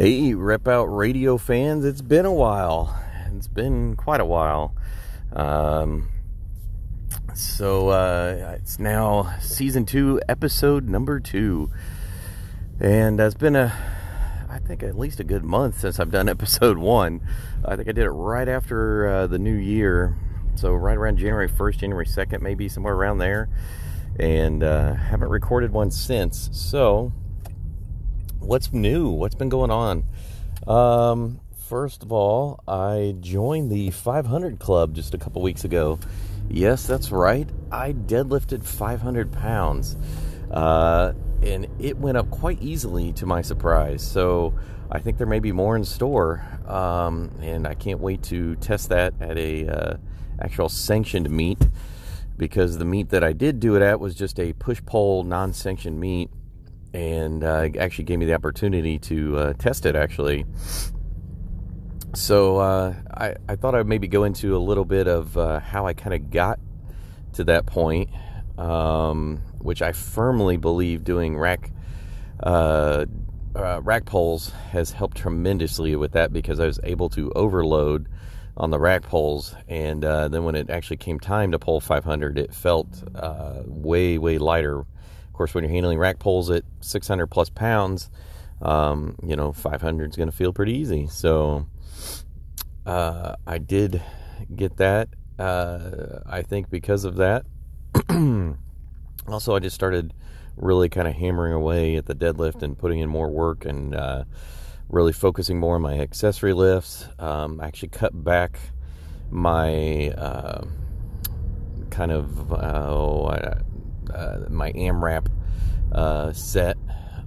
Hey, Rep Out Radio fans, it's been a while. It's been quite a while. Um, so uh, it's now season two, episode number two. And it's been a, I think, at least a good month since I've done episode one. I think I did it right after uh, the new year. So, right around January 1st, January 2nd, maybe somewhere around there. And uh, haven't recorded one since. So, what's new? What's been going on? Um, first of all, I joined the 500 Club just a couple weeks ago. Yes, that's right. I deadlifted 500 pounds. Uh, and it went up quite easily to my surprise. So I think there may be more in store. Um, and I can't wait to test that at a uh, actual sanctioned meet because the meet that I did do it at was just a push pull non sanctioned meet and uh, actually gave me the opportunity to uh, test it actually. So uh, I, I thought I'd maybe go into a little bit of uh, how I kind of got to that point, um, which I firmly believe doing rack uh, uh, rack pulls has helped tremendously with that because I was able to overload on the rack pulls, and then when it actually came time to pull 500, it felt way way lighter course, when you're handling rack pulls at 600 plus pounds, um, you know, 500 is going to feel pretty easy. So uh, I did get that. Uh, I think because of that. also, I just started really kind of hammering away at the deadlift and putting in more work and uh, really focusing more on my accessory lifts. Um, I actually cut back my uh, kind of uh, uh, my AMRAP uh, set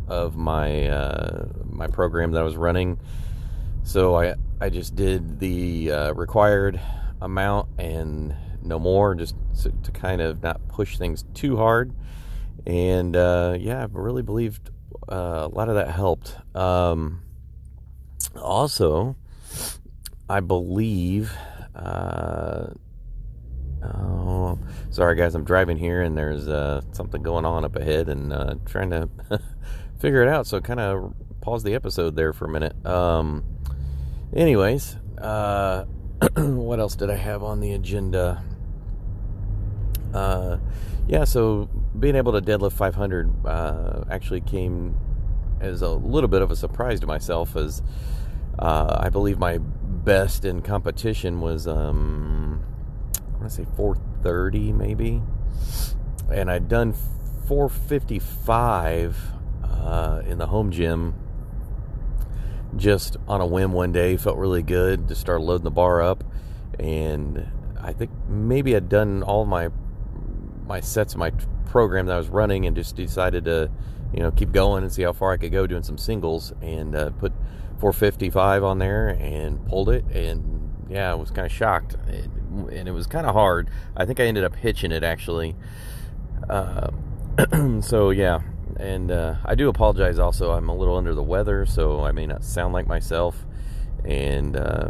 of my uh, my program that I was running. So I I just did the uh, required amount and no more, just to, to, kind of not push things too hard. And uh, yeah, I really believed uh, a lot of that helped. Um, also, I believe sorry guys, I'm driving here and there's uh, something going on up ahead and uh, trying to figure it out. So kind of pause the episode there for a minute. Um, anyways, uh, what else did I have on the agenda? Uh, yeah, so being able to deadlift 500 uh, actually came as a little bit of a surprise to myself, as uh, I believe my best in competition was. Um, want to say 430 maybe, and I'd done 455 uh, in the home gym just on a whim one day. Felt really good. Just started loading the bar up, and I think maybe I'd done all my my sets of my program that I was running, and just decided to you know keep going and see how far I could go doing some singles, and uh, put 455 on there and pulled it, and yeah, I was kind of shocked. It, and it was kind of hard. I think I ended up hitching it actually. Uh, so yeah, and uh, I do apologize. Also, I'm a little under the weather, so I may not sound like myself. And uh,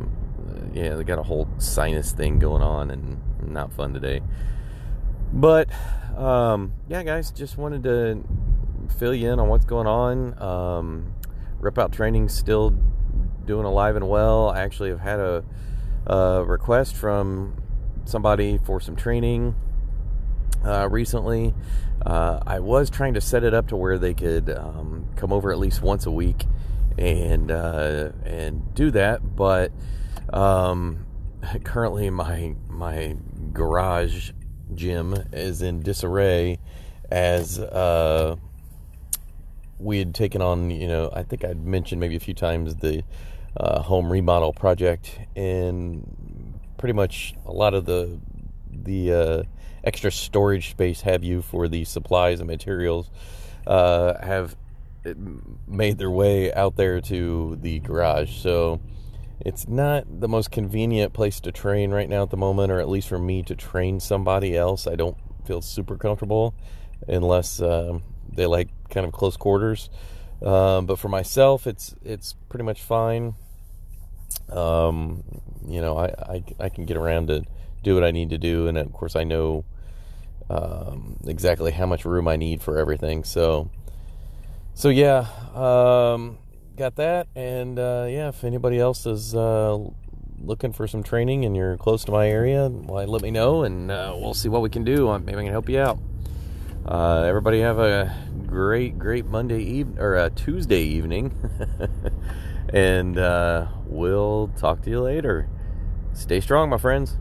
yeah, they got a whole sinus thing going on, and not fun today. But um, yeah, guys, just wanted to fill you in on what's going on. Um, Rep Out Training still doing alive and well. I actually have had a a request from somebody for some training uh, recently. Uh, I was trying to set it up to where they could um, come over at least once a week and uh, and do that, but um, currently my my garage gym is in disarray as uh, we had taken on. You know, I think I'd mentioned maybe a few times the uh, home remodel project, and pretty much a lot of the the uh, extra storage space have you for the supplies and materials uh, have made their way out there to the garage. So it's not the most convenient place to train right now at the moment, or at least for me to train somebody else. I don't feel super comfortable unless uh, they like kind of close quarters. Um, but for myself, it's it's pretty much fine. Um, you know, I, I, I can get around to do what I need to do, and of course, I know um, exactly how much room I need for everything. So, so yeah, um, got that, and uh, yeah, if anybody else is uh, looking for some training and you're close to my area, why let me know, and uh, we'll see what we can do. Maybe I can help you out. Uh, everybody have a great, great Monday evening or uh, Tuesday evening. and uh, we'll talk to you later. Stay strong, my friends.